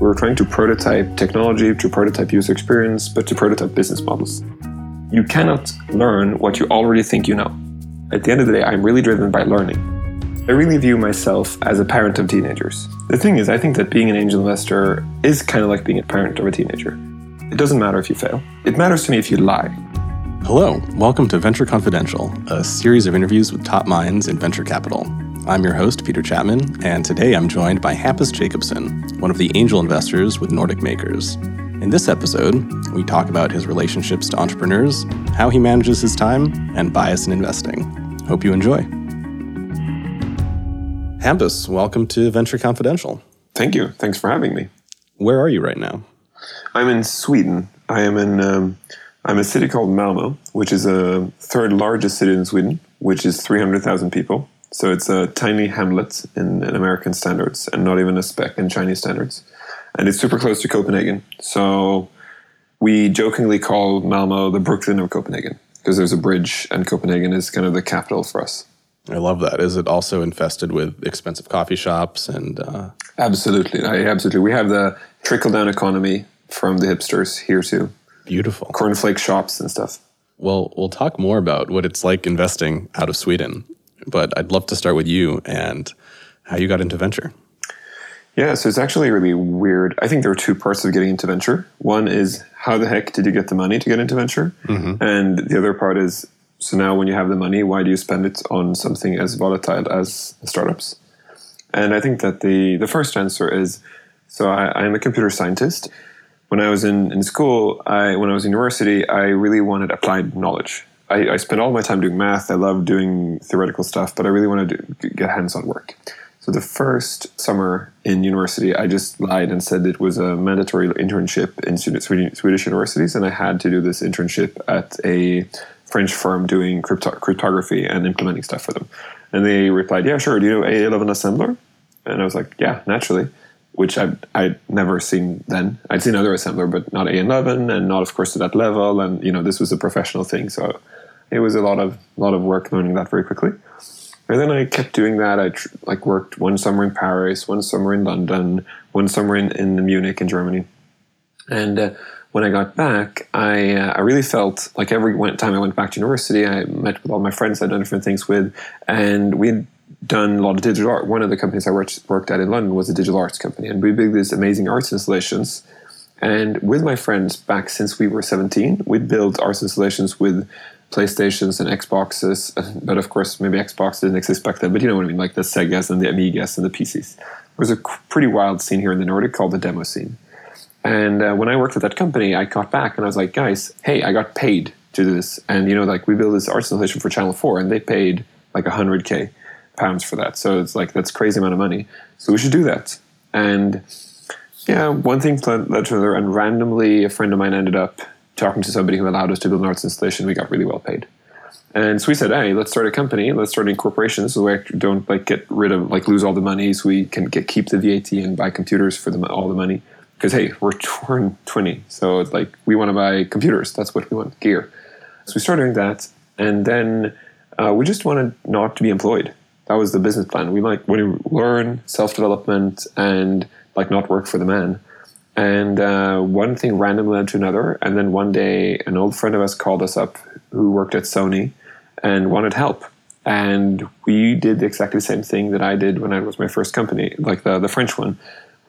We were trying to prototype technology, to prototype user experience, but to prototype business models. You cannot learn what you already think you know. At the end of the day, I'm really driven by learning. I really view myself as a parent of teenagers. The thing is, I think that being an angel investor is kind of like being a parent of a teenager. It doesn't matter if you fail, it matters to me if you lie. Hello, welcome to Venture Confidential, a series of interviews with top minds in venture capital. I'm your host, Peter Chapman, and today I'm joined by Hampus Jakobsson, one of the angel investors with Nordic Makers. In this episode, we talk about his relationships to entrepreneurs, how he manages his time, and bias in investing. Hope you enjoy. Hampus, welcome to Venture Confidential. Thank you. Thanks for having me. Where are you right now? I'm in Sweden. I am in um, I'm a city called Malmo, which is a third largest city in Sweden, which is 300,000 people. So it's a tiny hamlet in, in, American standards and not even a speck in Chinese standards. And it's super close to Copenhagen. So we jokingly call Malmo the Brooklyn of Copenhagen because there's a bridge and Copenhagen is kind of the capital for us. I love that. Is it also infested with expensive coffee shops and? Uh... Absolutely, I, absolutely. We have the trickle down economy from the hipsters here too. Beautiful cornflake shops and stuff. Well, we'll talk more about what it's like investing out of Sweden, but I'd love to start with you and how you got into venture. Yeah, so it's actually really weird. I think there are two parts of getting into venture. One is how the heck did you get the money to get into venture? Mm-hmm. And the other part is so now, when you have the money, why do you spend it on something as volatile as startups? And I think that the the first answer is so I, am a computer scientist. When I was in, in school, I when I was in university, I really wanted applied knowledge. I, I spent all my time doing math. I love doing theoretical stuff, but I really wanted to get hands on work. So the first summer in university, I just lied and said it was a mandatory internship in Swedish universities, and I had to do this internship at a French firm doing crypto- cryptography and implementing stuff for them. And they replied, "Yeah, sure. Do you know A11 assembler?" And I was like, "Yeah, naturally." Which I'd, I'd never seen then. I'd seen other assembler, but not A11, and not, of course, to that level. And you know, this was a professional thing, so it was a lot of lot of work learning that very quickly. And then I kept doing that. I tr- like worked one summer in Paris, one summer in London, one summer in, in Munich in Germany, and uh, when I got back, I uh, I really felt like every time I went back to university, I met with all my friends I'd done different things with, and we had done a lot of digital art. One of the companies I worked, worked at in London was a digital arts company, and we built these amazing arts installations. And with my friends back since we were 17, we'd build arts installations with PlayStations and Xboxes, but of course, maybe Xbox didn't exist back then, but you know what I mean, like the Segas and the Amigas and the PCs. There was a pretty wild scene here in the Nordic called the demo scene. And uh, when I worked at that company, I got back and I was like, guys, hey, I got paid to do this. And, you know, like we built this arts installation for Channel 4 and they paid like 100K pounds for that. So it's like, that's crazy amount of money. So we should do that. And yeah, one thing led to another. And randomly, a friend of mine ended up talking to somebody who allowed us to build an arts installation. We got really well paid. And so we said, hey, let's start a company. Let's start a corporation so we don't like get rid of, like lose all the money so we can get, keep the VAT and buy computers for the, all the money because hey, we're torn 20, so it's like we want to buy computers. That's what we want, gear. So we started doing that, and then uh, we just wanted not to be employed. That was the business plan. We like when we learn self development and like not work for the man. And uh, one thing randomly led to another, and then one day an old friend of us called us up who worked at Sony and wanted help. And we did exactly the same thing that I did when I was my first company, like the the French one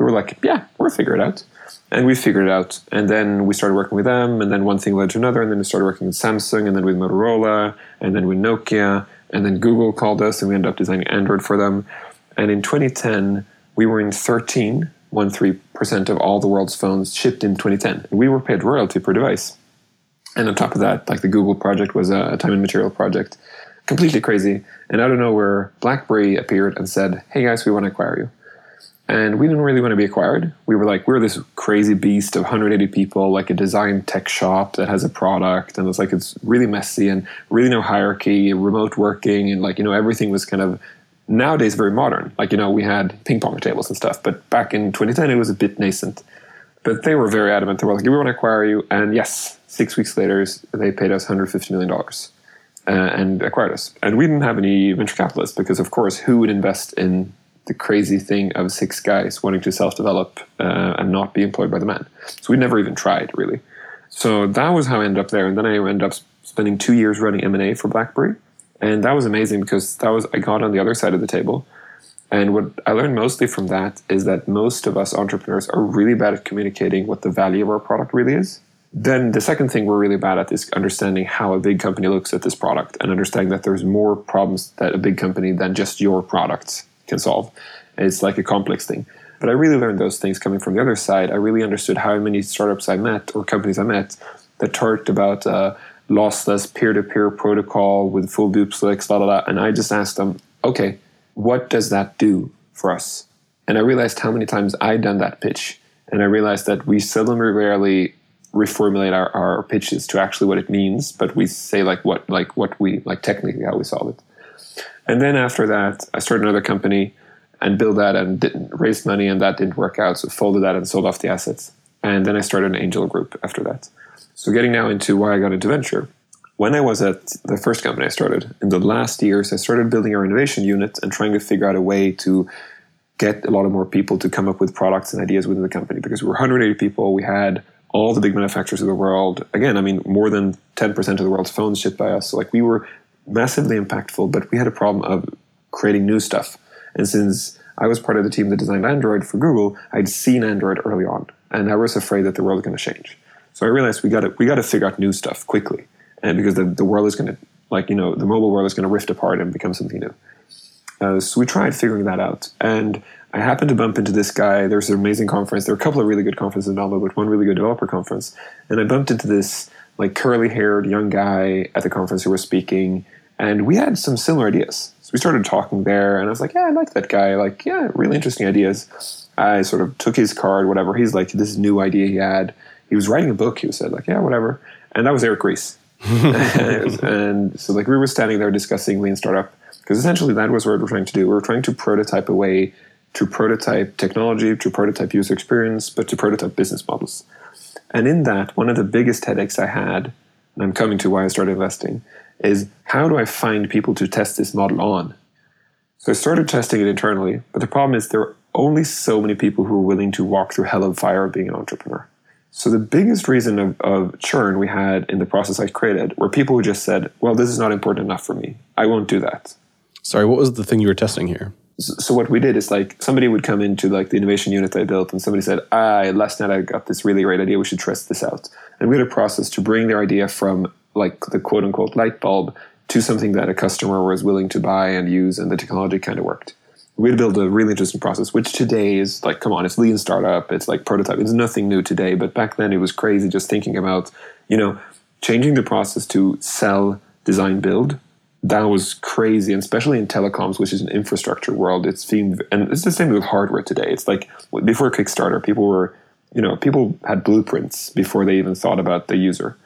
we were like, yeah, we'll figure it out. And we figured it out. And then we started working with them. And then one thing led to another. And then we started working with Samsung and then with Motorola and then with Nokia. And then Google called us and we ended up designing Android for them. And in 2010, we were in 13, 13% of all the world's phones shipped in 2010. We were paid royalty per device. And on top of that, like the Google project was a time and material project. Completely crazy. And out of nowhere, BlackBerry appeared and said, hey guys, we want to acquire you and we didn't really want to be acquired. We were like, we're this crazy beast of 180 people, like a design tech shop that has a product, and it's like it's really messy and really no hierarchy, remote working, and like you know everything was kind of nowadays very modern. Like you know we had ping pong tables and stuff, but back in 2010 it was a bit nascent. But they were very adamant. They were like, we want to acquire you, and yes, six weeks later they paid us 150 million dollars. Uh, and acquired us. And we didn't have any venture capitalists because, of course, who would invest in the crazy thing of six guys wanting to self develop uh, and not be employed by the man. So we never even tried really. So that was how I ended up there, and then I ended up spending two years running M and A for BlackBerry, and that was amazing because that was I got on the other side of the table. And what I learned mostly from that is that most of us entrepreneurs are really bad at communicating what the value of our product really is. Then the second thing we're really bad at is understanding how a big company looks at this product and understanding that there's more problems that a big company than just your products can solve. It's like a complex thing. But I really learned those things coming from the other side. I really understood how many startups I met or companies I met that talked about uh, lossless peer-to-peer protocol with full duplex, blah, blah, blah. And I just asked them, okay, what does that do for us? And I realized how many times I'd done that pitch. And I realized that we seldom rarely reformulate our, our pitches to actually what it means, but we say like what like what we like technically how we solve it. And then after that, I started another company and built that and didn't raise money and that didn't work out. So folded that and sold off the assets. And then I started an angel group after that. So getting now into why I got into venture. When I was at the first company I started, in the last years, I started building our innovation unit and trying to figure out a way to get a lot of more people to come up with products and ideas within the company because we were 180 people. We had all the big manufacturers of the world. Again, I mean, more than 10% of the world's phones shipped by us. So, like, we were massively impactful, but we had a problem of creating new stuff. And since I was part of the team that designed Android for Google, I'd seen Android early on, and I was afraid that the world was going to change. So I realized we got to we got to figure out new stuff quickly, and because the, the world is going to like you know the mobile world is going to rift apart and become something new. Uh, so we tried figuring that out, and I happened to bump into this guy. There's an amazing conference. There were a couple of really good conferences in Malmo, but one really good developer conference. And I bumped into this like curly haired young guy at the conference who was speaking, and we had some similar ideas. So we started talking there, and I was like, "Yeah, I like that guy. Like, yeah, really interesting ideas." I sort of took his card, whatever. He's like, "This new idea he had." He was writing a book. He said, "Like, yeah, whatever." And that was Eric Ries. and so, like, we were standing there discussing lean startup because essentially that was what we were trying to do. We were trying to prototype a way to prototype technology, to prototype user experience, but to prototype business models. And in that, one of the biggest headaches I had, and I'm coming to why I started investing, is how do I find people to test this model on? So I started testing it internally, but the problem is there are only so many people who are willing to walk through hell of fire of being an entrepreneur. So the biggest reason of, of churn we had in the process I created were people who just said, well, this is not important enough for me. I won't do that. Sorry, what was the thing you were testing here? so what we did is like somebody would come into like the innovation unit I built and somebody said, ah, last night I got this really great idea. We should test this out. And we had a process to bring their idea from like the quote unquote light bulb to something that a customer was willing to buy and use and the technology kind of worked. We had built a really interesting process, which today is like, come on, it's lean startup, it's like prototype. It's nothing new today, but back then it was crazy just thinking about, you know, changing the process to sell, design, build that was crazy, and especially in telecoms, which is an infrastructure world. It's seemed, and it's the same with hardware today. It's like before Kickstarter, people were, you know, people had blueprints before they even thought about the user.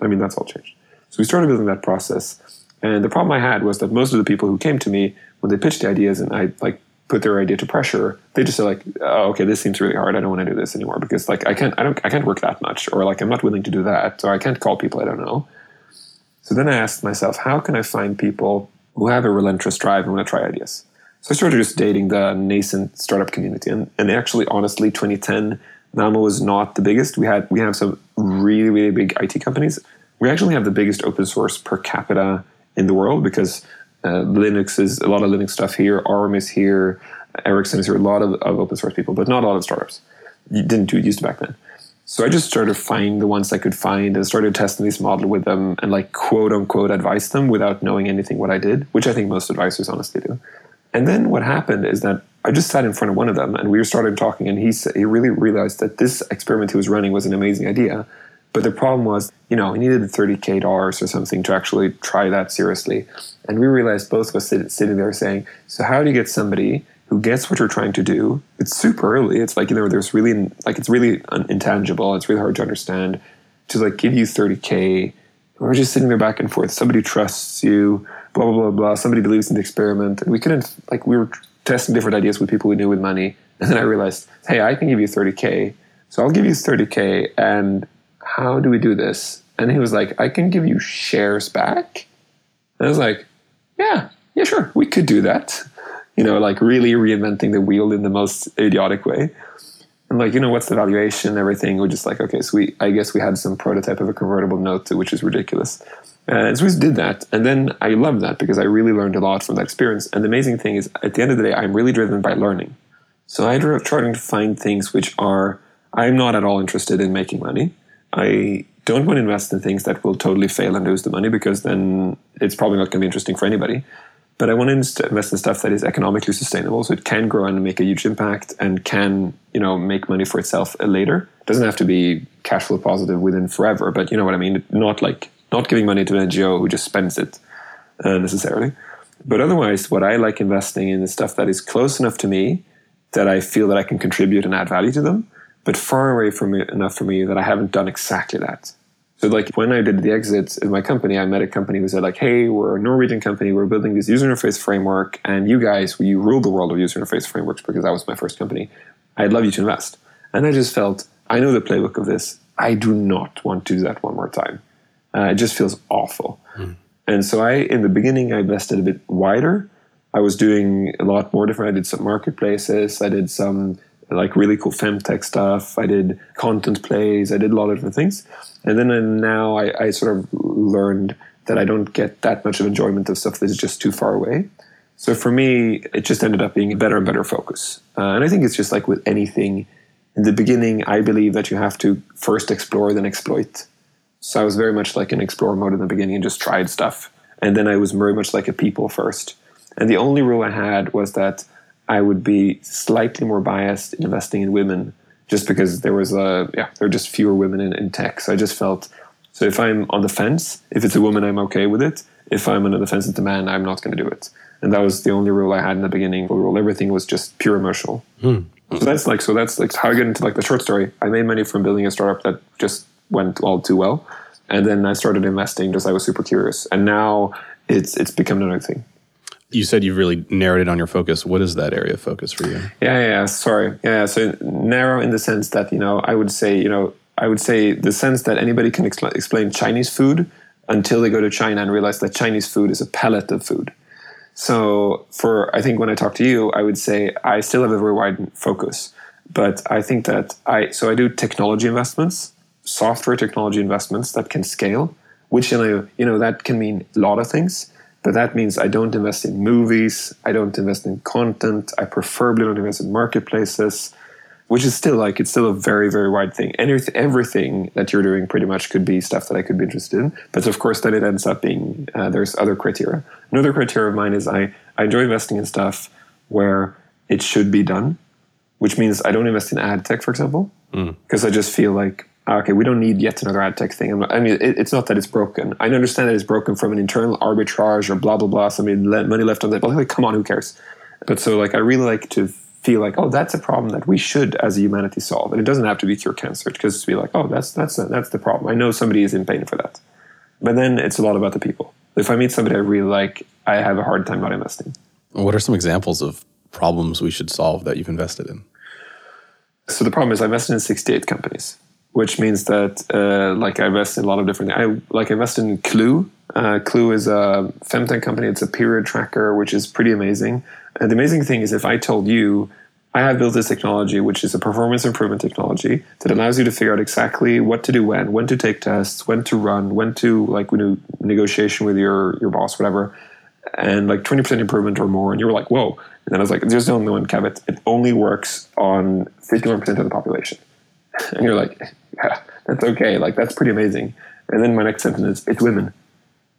I mean, that's all changed. So we started building that process, and the problem I had was that most of the people who came to me when they pitched the ideas, and I like put their idea to pressure, they just said like, oh, okay, this seems really hard. I don't want to do this anymore because like I can't, I don't, I can't work that much, or like I'm not willing to do that, or I can't call people I don't know. So then I asked myself, how can I find people who have a relentless drive and want to try ideas? So I started just dating the nascent startup community. And, and actually, honestly, 2010, Malmo was not the biggest. We had we have some really, really big IT companies. We actually have the biggest open source per capita in the world because uh, Linux is a lot of Linux stuff here, ARM is here, Ericsson is here, a lot of, of open source people, but not a lot of startups. You didn't do it used to back then. So I just started finding the ones I could find and started testing this model with them and like quote unquote advise them without knowing anything what I did, which I think most advisors honestly do. And then what happened is that I just sat in front of one of them and we started talking and he he really realized that this experiment he was running was an amazing idea. But the problem was, you know, he needed 30k dollars or something to actually try that seriously. And we realized both of us sitting there saying, so how do you get somebody who gets what you're trying to do. It's super early. It's like you know, there's really like it's really intangible. It's really hard to understand. To like give you 30k, we're just sitting there back and forth. Somebody trusts you. Blah blah blah blah. Somebody believes in the experiment, and we couldn't like we were testing different ideas with people we knew with money. And then I realized, hey, I can give you 30k. So I'll give you 30k. And how do we do this? And he was like, I can give you shares back. And I was like, yeah, yeah, sure, we could do that you know, like really reinventing the wheel in the most idiotic way. And like, you know, what's the valuation everything? We're just like, okay, so we, I guess we had some prototype of a convertible note, which is ridiculous. And so we did that. And then I love that because I really learned a lot from that experience. And the amazing thing is, at the end of the day, I'm really driven by learning. So I'm trying to find things which are, I'm not at all interested in making money. I don't want to invest in things that will totally fail and lose the money because then it's probably not going to be interesting for anybody. But I want to invest in stuff that is economically sustainable, so it can grow and make a huge impact and can, you know, make money for itself later. It doesn't have to be cash flow positive within forever, but you know what I mean. Not like not giving money to an NGO who just spends it uh, necessarily. But otherwise, what I like investing in is stuff that is close enough to me that I feel that I can contribute and add value to them, but far away from me enough for me that I haven't done exactly that. So like when I did the exit in my company, I met a company who said like, "Hey, we're a Norwegian company. We're building this user interface framework, and you guys, you rule the world of user interface frameworks because that was my first company. I'd love you to invest." And I just felt I know the playbook of this. I do not want to do that one more time. Uh, it just feels awful. Mm. And so I, in the beginning, I invested a bit wider. I was doing a lot more different. I did some marketplaces. I did some like really cool femtech stuff. I did content plays. I did a lot of different things. And then and now I, I sort of learned that I don't get that much of enjoyment of stuff that is just too far away. So for me, it just ended up being a better and better focus. Uh, and I think it's just like with anything. In the beginning, I believe that you have to first explore, then exploit. So I was very much like an explorer mode in the beginning and just tried stuff. And then I was very much like a people first. And the only rule I had was that I would be slightly more biased in investing in women just because there was a yeah there are just fewer women in, in tech. So i just felt so if i'm on the fence if it's a woman i'm okay with it. If i'm on the fence it's a man i'm not going to do it. And that was the only rule i had in the beginning. The rule everything was just pure emotional. Hmm. so that's like so that's like how i get into like the short story. I made money from building a startup that just went all too well. And then i started investing just i was super curious. And now it's it's become another thing you said you've really narrowed it on your focus. What is that area of focus for you? Yeah, yeah, sorry. Yeah, so narrow in the sense that, you know, I would say, you know, I would say the sense that anybody can expl- explain Chinese food until they go to China and realize that Chinese food is a palette of food. So for I think when I talk to you, I would say I still have a very wide focus. But I think that I so I do technology investments, software technology investments that can scale, which you know, you know that can mean a lot of things. But that means I don't invest in movies, I don't invest in content, I preferably don't invest in marketplaces, which is still like, it's still a very, very wide thing. Anything, everything that you're doing pretty much could be stuff that I could be interested in. But of course, then it ends up being, uh, there's other criteria. Another criteria of mine is I, I enjoy investing in stuff where it should be done, which means I don't invest in ad tech, for example, because mm. I just feel like Ah, okay, we don't need yet another ad tech thing. Not, i mean, it, it's not that it's broken. I understand that it's broken from an internal arbitrage or blah blah blah. Somebody let money left on that. But like, come on, who cares? But so like, I really like to feel like, oh, that's a problem that we should, as a humanity, solve. And it doesn't have to be cure cancer. Because to be like, oh, that's that's that's the problem. I know somebody is in pain for that. But then it's a lot about the people. If I meet somebody I really like, I have a hard time not investing. What are some examples of problems we should solve that you've invested in? So the problem is I invested in 68 companies which means that uh, like I invest in a lot of different. I like invest in Clue. Uh, Clue is a femtech company. It's a period tracker, which is pretty amazing. And the amazing thing is, if I told you I have built this technology, which is a performance improvement technology that allows you to figure out exactly what to do when, when to take tests, when to run, when to like when to negotiation with your your boss, whatever, and like twenty percent improvement or more, and you were like, whoa. And then I was like, there's only one caveat. It only works on fifty one percent of the population. And you're like, yeah, that's okay. Like that's pretty amazing. And then my next sentence is, it's women.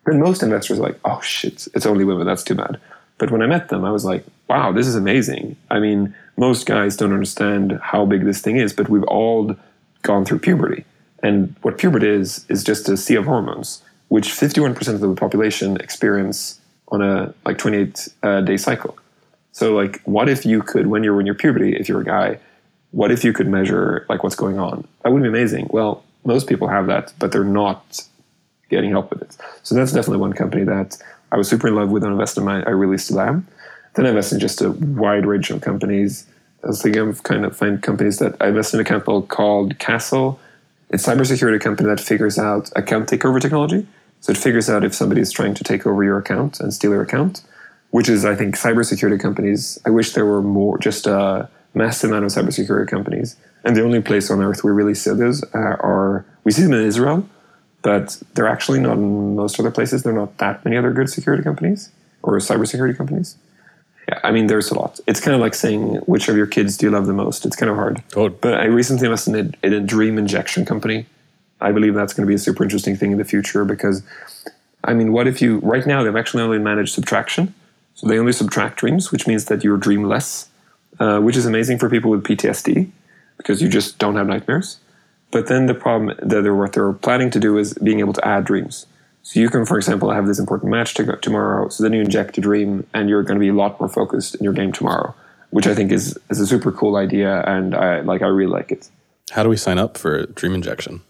Then most investors are like, oh shit, it's only women. That's too bad. But when I met them, I was like, wow, this is amazing. I mean, most guys don't understand how big this thing is, but we've all gone through puberty. And what puberty is, is just a sea of hormones, which 51% of the population experience on a like 28 uh, day cycle. So like, what if you could, when you're in your puberty, if you're a guy, what if you could measure like what's going on? That would be amazing. Well, most people have that, but they're not getting help with it. So that's definitely one company that I was super in love with and invested in. My, I really still am. Then I invest in just a wide range of companies. I was thinking of kind of find companies that I invest in a company called Castle. It's a cybersecurity company that figures out account takeover technology. So it figures out if somebody is trying to take over your account and steal your account which is, I think, cybersecurity companies. I wish there were more, just a massive amount of cybersecurity companies. And the only place on earth we really see those are, uh, are we see them in Israel, but they're actually not in most other places. There are not that many other good security companies or cybersecurity companies. Yeah, I mean, there's a lot. It's kind of like saying which of your kids do you love the most. It's kind of hard. Oh. But I recently invested in a dream injection company. I believe that's going to be a super interesting thing in the future because, I mean, what if you right now they've actually only managed subtraction, so they only subtract dreams, which means that you're dreamless, uh, which is amazing for people with PTSD because you just don't have nightmares. But then the problem that they're, what they're planning to do is being able to add dreams. So you can, for example, have this important match to tomorrow. So then you inject a dream, and you're going to be a lot more focused in your game tomorrow, which I think is is a super cool idea, and I like I really like it. How do we sign up for Dream Injection?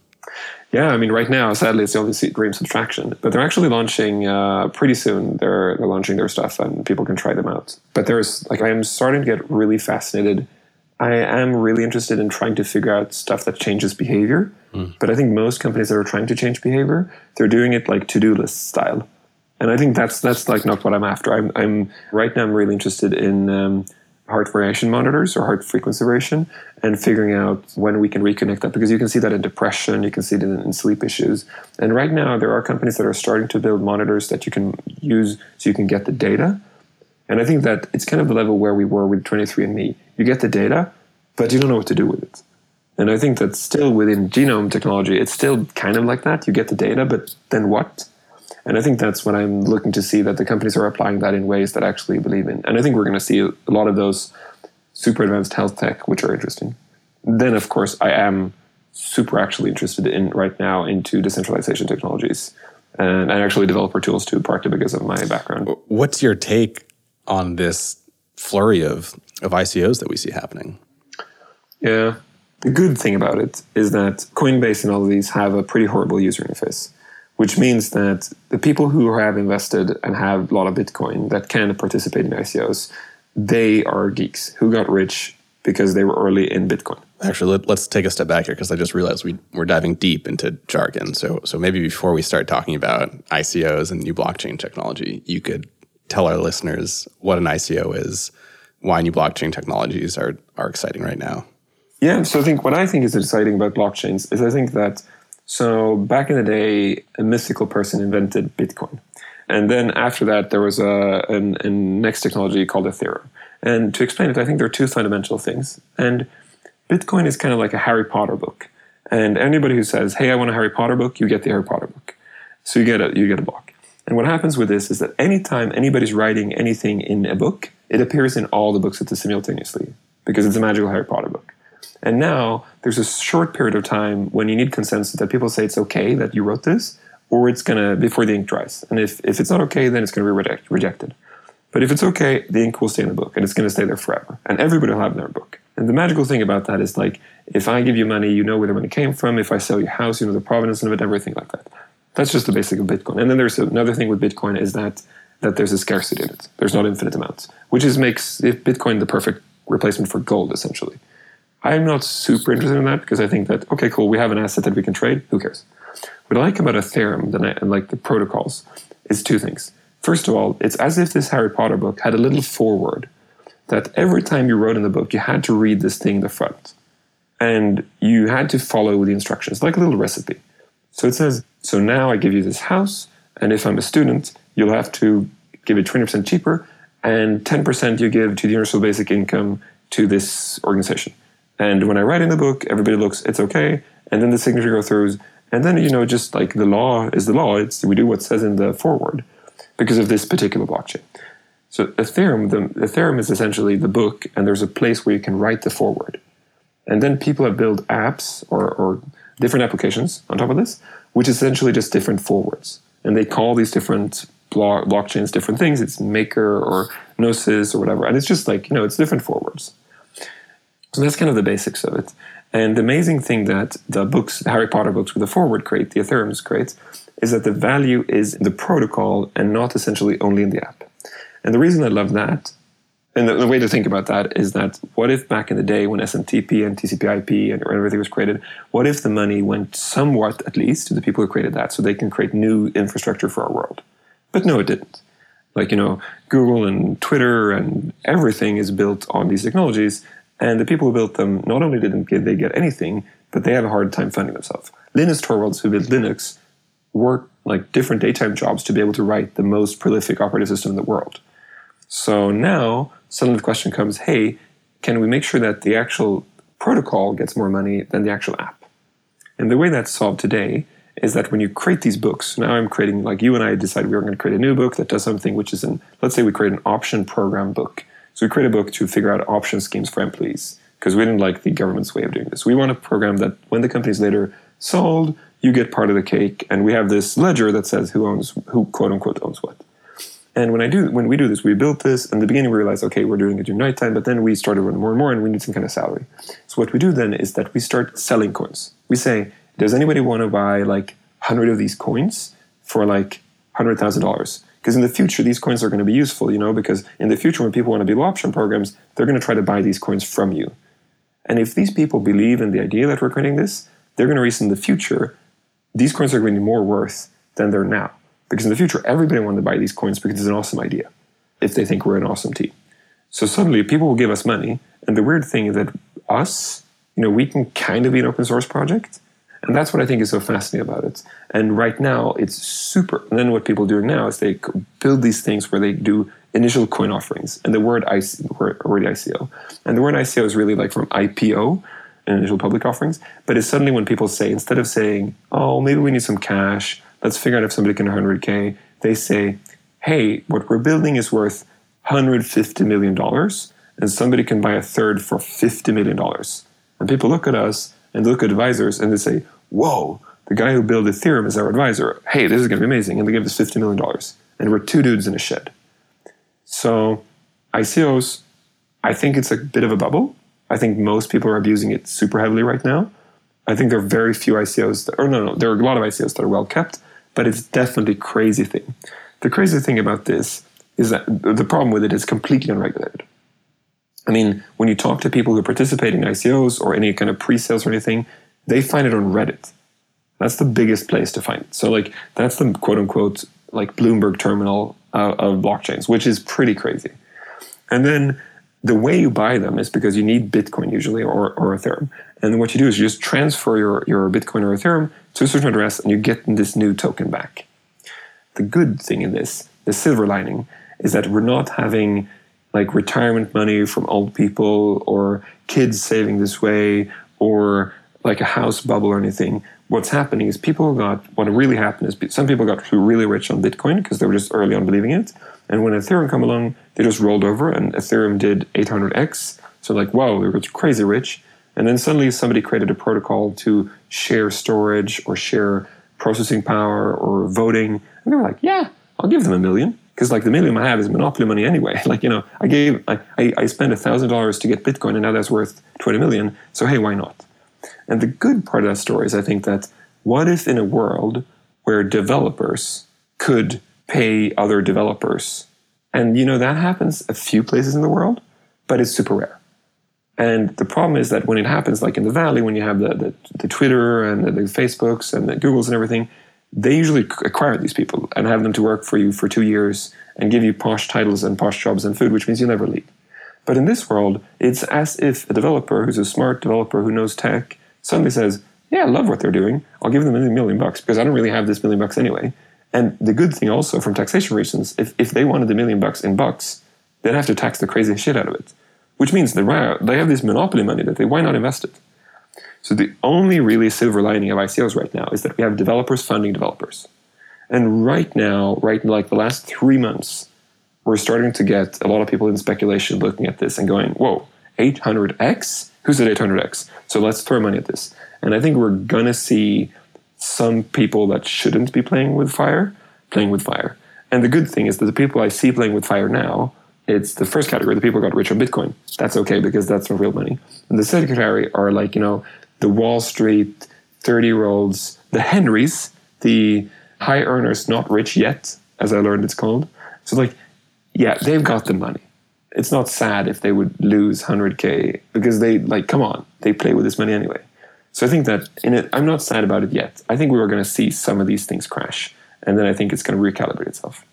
Yeah, I mean, right now, sadly, it's the only Dream subtraction, but they're actually launching uh, pretty soon. They're they're launching their stuff, and people can try them out. But there's like I am starting to get really fascinated. I am really interested in trying to figure out stuff that changes behavior. But I think most companies that are trying to change behavior, they're doing it like to do list style. And I think that's that's like not what I'm after. I'm, I'm right now. I'm really interested in um, heart variation monitors or heart frequency variation, and figuring out when we can reconnect that because you can see that in depression, you can see it in, in sleep issues. And right now, there are companies that are starting to build monitors that you can use so you can get the data. And I think that it's kind of the level where we were with 23andMe. You get the data, but you don't know what to do with it. And I think that still within genome technology, it's still kind of like that. You get the data, but then what? And I think that's what I'm looking to see that the companies are applying that in ways that I actually believe in. And I think we're going to see a lot of those super advanced health tech, which are interesting. Then, of course, I am super actually interested in right now into decentralization technologies and, and actually developer tools too, partly because of my background. What's your take on this flurry of, of ICOs that we see happening? Yeah. The good thing about it is that Coinbase and all of these have a pretty horrible user interface, which means that the people who have invested and have a lot of Bitcoin that can participate in ICOs, they are geeks who got rich because they were early in Bitcoin. Actually, let, us take a step back here because I just realized we, we're diving deep into jargon. So, so maybe before we start talking about ICOs and new blockchain technology, you could tell our listeners what an ICO is, why new blockchain technologies are, are exciting right now. Yeah, so I think what I think is exciting about blockchains is I think that so back in the day, a mystical person invented Bitcoin, and then after that there was a, a, a next technology called Ethereum. And to explain it, I think there are two fundamental things. And Bitcoin is kind of like a Harry Potter book. And anybody who says, "Hey, I want a Harry Potter book," you get the Harry Potter book. So you get a you get a block. And what happens with this is that anytime anybody's writing anything in a book, it appears in all the books at the simultaneously because it's a magical Harry Potter book. And now there's a short period of time when you need consensus that people say it's okay that you wrote this, or it's gonna before the ink dries. And if, if it's not okay, then it's gonna be reject, rejected. But if it's okay, the ink will stay in the book and it's gonna stay there forever. And everybody will have their book. And the magical thing about that is like if I give you money, you know where the money came from. If I sell your house, you know the provenance of it, everything like that. That's just the basic of Bitcoin. And then there's another thing with Bitcoin is that that there's a scarcity in it. There's not infinite amounts, which is makes Bitcoin the perfect replacement for gold essentially. I'm not super interested in that because I think that okay, cool, we have an asset that we can trade. Who cares? What I like about Ethereum and like the protocols is two things. First of all, it's as if this Harry Potter book had a little foreword that every time you wrote in the book, you had to read this thing in the front, and you had to follow the instructions, like a little recipe. So it says, so now I give you this house, and if I'm a student, you'll have to give it 20% cheaper, and 10% you give to the universal basic income to this organization. And when I write in the book, everybody looks, it's okay. And then the signature goes through. And then, you know, just like the law is the law, it's, we do what says in the foreword because of this particular blockchain. So Ethereum, the, Ethereum is essentially the book, and there's a place where you can write the foreword. And then people have built apps or, or different applications on top of this, which is essentially just different forewords. And they call these different block, blockchains different things. It's Maker or Gnosis or whatever. And it's just like, you know, it's different forewords. So that's kind of the basics of it. And the amazing thing that the books, the Harry Potter books with the foreword create, the Ethereum's create, is that the value is in the protocol and not essentially only in the app. And the reason I love that, and the, the way to think about that is that what if back in the day when SMTP and TCP/IP and everything was created, what if the money went somewhat at least to the people who created that, so they can create new infrastructure for our world? But no, it didn't. Like, you know, Google and Twitter and everything is built on these technologies. And the people who built them, not only didn't get, they get anything, but they have a hard time funding themselves. Linus Torvalds, who built Linux, worked like different daytime jobs to be able to write the most prolific operating system in the world. So now suddenly the question comes, hey, can we make sure that the actual protocol gets more money than the actual app? And the way that's solved today is that when you create these books, now I'm creating, like you and I decided we were going to create a new book that does something which is in, let's say we create an option program book. So we create a book to figure out option schemes for employees because we didn't like the government's way of doing this. We want a program that when the company is later sold, you get part of the cake, and we have this ledger that says who owns who quote unquote owns what. And when I do when we do this, we built this. In the beginning, we realized okay, we're doing it during nighttime, but then we started running more and more, and we need some kind of salary. So what we do then is that we start selling coins. We say, does anybody want to buy like hundred of these coins for like hundred thousand dollars? Because in the future, these coins are going to be useful, you know. Because in the future, when people want to build option programs, they're going to try to buy these coins from you. And if these people believe in the idea that we're creating this, they're going to reason in the future these coins are going to be more worth than they're now. Because in the future, everybody wants to buy these coins because it's an awesome idea if they think we're an awesome team. So suddenly people will give us money. And the weird thing is that us, you know, we can kind of be an open source project. And that's what I think is so fascinating about it. And right now, it's super. And then what people are doing now is they build these things where they do initial coin offerings. And the word, IC, word, word ICO. And the word ICO is really like from IPO, initial public offerings. But it's suddenly when people say, instead of saying, oh, maybe we need some cash, let's figure out if somebody can 100K, they say, hey, what we're building is worth $150 million, and somebody can buy a third for $50 million. And people look at us and look at advisors and they say, whoa, the guy who built Ethereum is our advisor. Hey, this is going to be amazing. And they give us $50 million. And we're two dudes in a shed. So ICOs, I think it's a bit of a bubble. I think most people are abusing it super heavily right now. I think there are very few ICOs, that, or no, no, there are a lot of ICOs that are well kept, but it's definitely a crazy thing. The crazy thing about this is that the problem with it is completely unregulated. I mean, when you talk to people who participate in ICOs or any kind of pre-sales or anything, they find it on Reddit. That's the biggest place to find it. So, like, that's the quote unquote like Bloomberg terminal uh, of blockchains, which is pretty crazy. And then the way you buy them is because you need Bitcoin usually or, or Ethereum. And what you do is you just transfer your, your Bitcoin or Ethereum to a certain address and you get this new token back. The good thing in this, the silver lining, is that we're not having like retirement money from old people or kids saving this way or like a house bubble or anything. What's happening is people got what really happened is some people got really rich on Bitcoin because they were just early on believing it. And when Ethereum come along, they just rolled over and Ethereum did 800x. So like, wow, they were crazy rich. And then suddenly somebody created a protocol to share storage or share processing power or voting. And they were like, yeah, I'll give them a million. Because like the million I have is monopoly money anyway. like, you know, I gave, I, I, I spent a thousand dollars to get Bitcoin and now that's worth 20 million. So hey, why not? And the good part of that story is I think that what if in a world where developers could pay other developers. And you know, that happens a few places in the world, but it's super rare. And the problem is that when it happens, like in the Valley, when you have the, the, the Twitter and the, the, Facebooks and the Googles and everything, they usually acquire these people and have them to work for you for two years and give you posh titles and posh jobs and food, which means you'll never leave. But in this world, it's as if a developer who's a smart developer who knows tech suddenly says, Yeah, I love what they're doing. I'll give them a million bucks because I don't really have this million bucks anyway. And the good thing also from taxation reasons, if, if they wanted a million bucks in bucks, they'd have to tax the crazy shit out of it. Which means they they have this monopoly money that they why not invest it? So the only really silver lining of ICOs right now is that we have developers funding developers. And right now, right like the last three months, we're starting to get a lot of people in speculation looking at this and going, whoa, 800x? Who's at 800x? So let's throw money at this. And I think we're going to see some people that shouldn't be playing with fire playing with fire. And the good thing is that the people I see playing with fire now, it's the first category, the people got rich on Bitcoin. That's okay because that's not real money. And the second category are like, you know, the Wall Street 30 year olds, the Henrys, the high earners, not rich yet, as I learned it's called. So, like, yeah, they've got the money. It's not sad if they would lose 100K because they, like, come on, they play with this money anyway. So I think that in it, I'm not sad about it yet. I think we are going to see some of these things crash, and then I think it's going to recalibrate itself.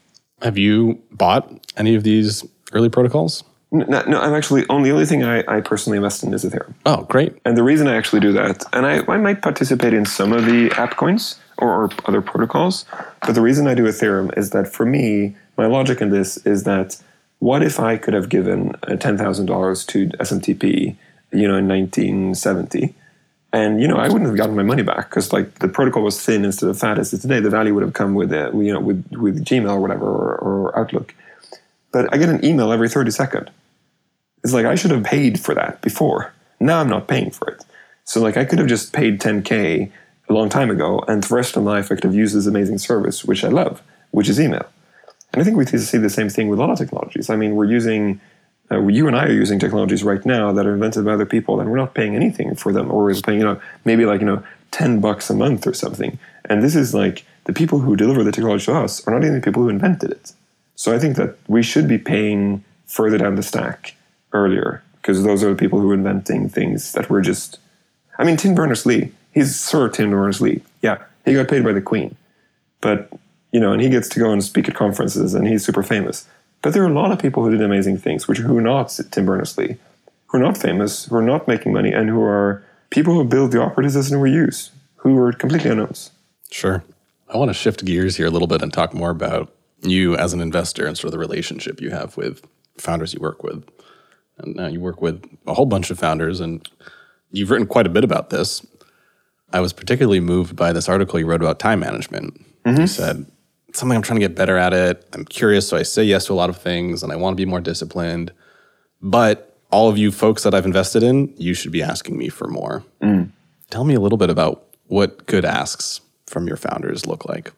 Have you bought any of these early protocols? No, no, I'm actually only the only thing I, I personally invest in is Ethereum. Oh, great. And the reason I actually do that, and I, I might participate in some of the app coins or, or other protocols, but the reason I do Ethereum is that for me, my logic in this is that what if I could have given uh, $10,000 to SMTP, you know, in 1970? And you know, I wouldn't have gotten my money back because like the protocol was thin instead of fat as it is today. The value would have come with uh, you know with with Gmail or whatever or, or Outlook. But I get an email every 30 second. It's like I should have paid for that before. Now I'm not paying for it. So like I could have just paid 10k a long time ago, and the rest of my life I could have used this amazing service, which I love, which is email. And I think we see the same thing with a lot of technologies. I mean, we're using uh, you and I are using technologies right now that are invented by other people, and we're not paying anything for them, or we're paying, you know, maybe like you know, ten bucks a month or something. And this is like the people who deliver the technology to us are not even the people who invented it. So I think that we should be paying further down the stack earlier because those are the people who are inventing things that we're just. I mean, Tim Berners Lee, he's Sir Tim Berners Lee. Yeah, he got paid by the Queen, but you know, and he gets to go and speak at conferences, and he's super famous. But there are a lot of people who did amazing things, which who are not Tim Berners Lee, who are not famous, who are not making money, and who are people who build the operating system we use, who are completely unknowns. Sure. I want to shift gears here a little bit and talk more about you as an investor and sort of the relationship you have with founders you work with. And uh, you work with a whole bunch of founders, and you've written quite a bit about this. I was particularly moved by this article you wrote about time management. Mm-hmm. You said, something I'm trying to get better at it. I'm curious, so I say yes to a lot of things and I want to be more disciplined. But all of you folks that I've invested in, you should be asking me for more. Mm. Tell me a little bit about what good asks from your founders look like.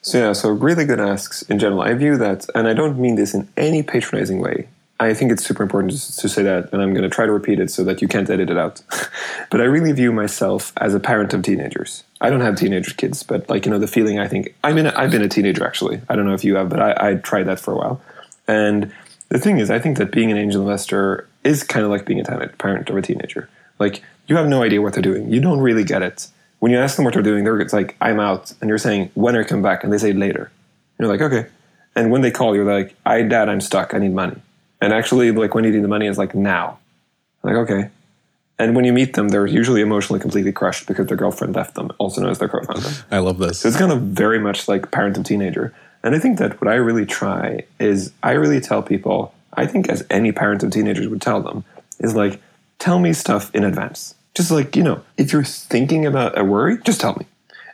So, yeah, so really good asks in general. I view that, and I don't mean this in any patronizing way. I think it's super important to say that, and I'm going to try to repeat it so that you can't edit it out. but I really view myself as a parent of teenagers. I don't have teenage kids, but like you know, the feeling I think I'm in. A, I've been a teenager actually. I don't know if you have, but I, I tried that for a while. And the thing is, I think that being an angel investor is kind of like being a parent of a teenager. Like you have no idea what they're doing. You don't really get it. When you ask them what they're doing, they're it's like I'm out, and you're saying when are you come back, and they say later. You're like okay, and when they call, you're like, I dad, I'm stuck. I need money. And actually, like when you need the money, is like now. Like okay. And when you meet them, they're usually emotionally completely crushed because their girlfriend left them, also known as their co-founder. I love this. So it's kind of very much like parent of teenager. And I think that what I really try is I really tell people, I think as any parent of teenagers would tell them, is like, tell me stuff in advance. Just like, you know, if you're thinking about a worry, just tell me.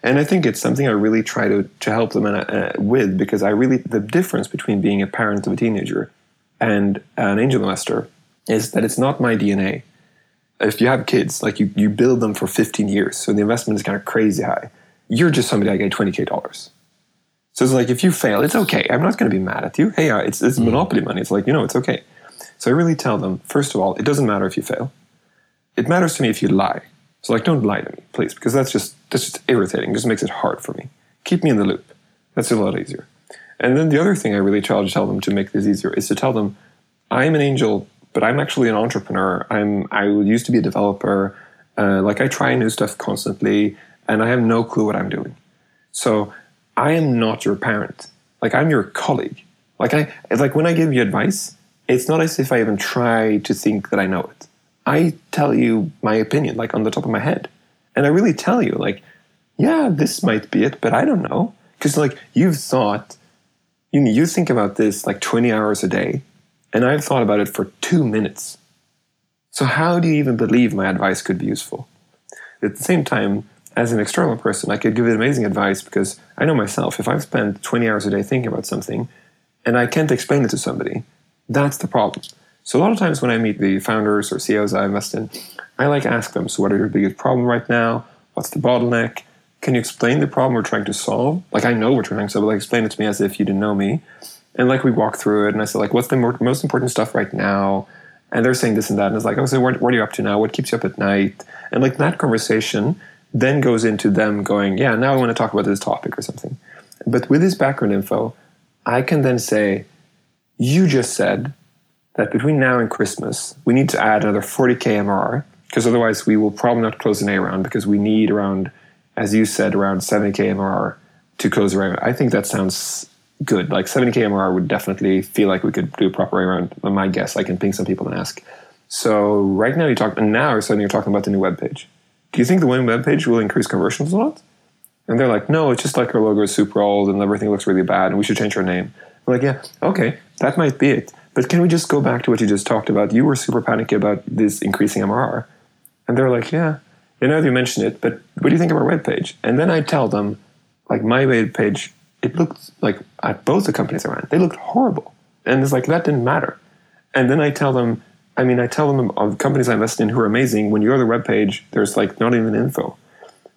And I think it's something I really try to, to help them uh, with because I really, the difference between being a parent of a teenager and an angel investor is that it's not my DNA. If you have kids, like you, you build them for 15 years, so the investment is kind of crazy high. You're just somebody I get 20k dollars. So it's like if you fail, it's okay. I'm not going to be mad at you. Hey, uh, it's it's mm. monopoly money. It's like you know, it's okay. So I really tell them first of all, it doesn't matter if you fail. It matters to me if you lie. So like, don't lie to me, please, because that's just that's just irritating. It just makes it hard for me. Keep me in the loop. That's a lot easier. And then the other thing I really try to tell them to make this easier is to tell them, I'm an angel, but I'm actually an entrepreneur. I'm I used to be a developer. Uh, like I try new stuff constantly, and I have no clue what I'm doing. So I am not your parent. Like I'm your colleague. Like I like when I give you advice, it's not as if I even try to think that I know it. I tell you my opinion, like on the top of my head, and I really tell you, like, yeah, this might be it, but I don't know, because like you've thought you you think about this like 20 hours a day, and I've thought about it for two minutes. So how do you even believe my advice could be useful? At the same time, as an external person, I could give it amazing advice because I know myself. If I've spent 20 hours a day thinking about something, and I can't explain it to somebody, that's the problem. So a lot of times when I meet the founders or CEOs I invest in, I like ask them, so what are your biggest problem right now? What's the bottleneck? Can you explain the problem we're trying to solve? Like I know you're trying to solve, but like explain it to me as if you didn't know me. And like we walk through it, and I said like, what's the more, most important stuff right now? And they're saying this and that, and it's like, oh, so what, what are you up to now? What keeps you up at night? And like that conversation then goes into them going, yeah, now I want to talk about this topic or something. But with this background info, I can then say, you just said that between now and Christmas, we need to add another 40k MRR because otherwise we will probably not close an A round because we need around as you said, around 70k MRR to close around. I think that sounds good. Like 70k MRR would definitely feel like we could do a proper way around. My guess, I can ping some people and ask. So right now you talk, and now suddenly you're talking about the new web page. Do you think the new web page will increase conversions a lot? And they're like, no, it's just like our logo is super old and everything looks really bad, and we should change our name. I'm like, yeah, okay, that might be it. But can we just go back to what you just talked about? You were super panicky about this increasing MRR. And they're like, yeah, you know, you mentioned it, but what do you think of our web page? And then I tell them, like, my web page, it looked like at both the companies I ran, they looked horrible. And it's like, that didn't matter. And then I tell them, I mean, I tell them of companies I invested in who are amazing. When you go to the web page, there's like not even info.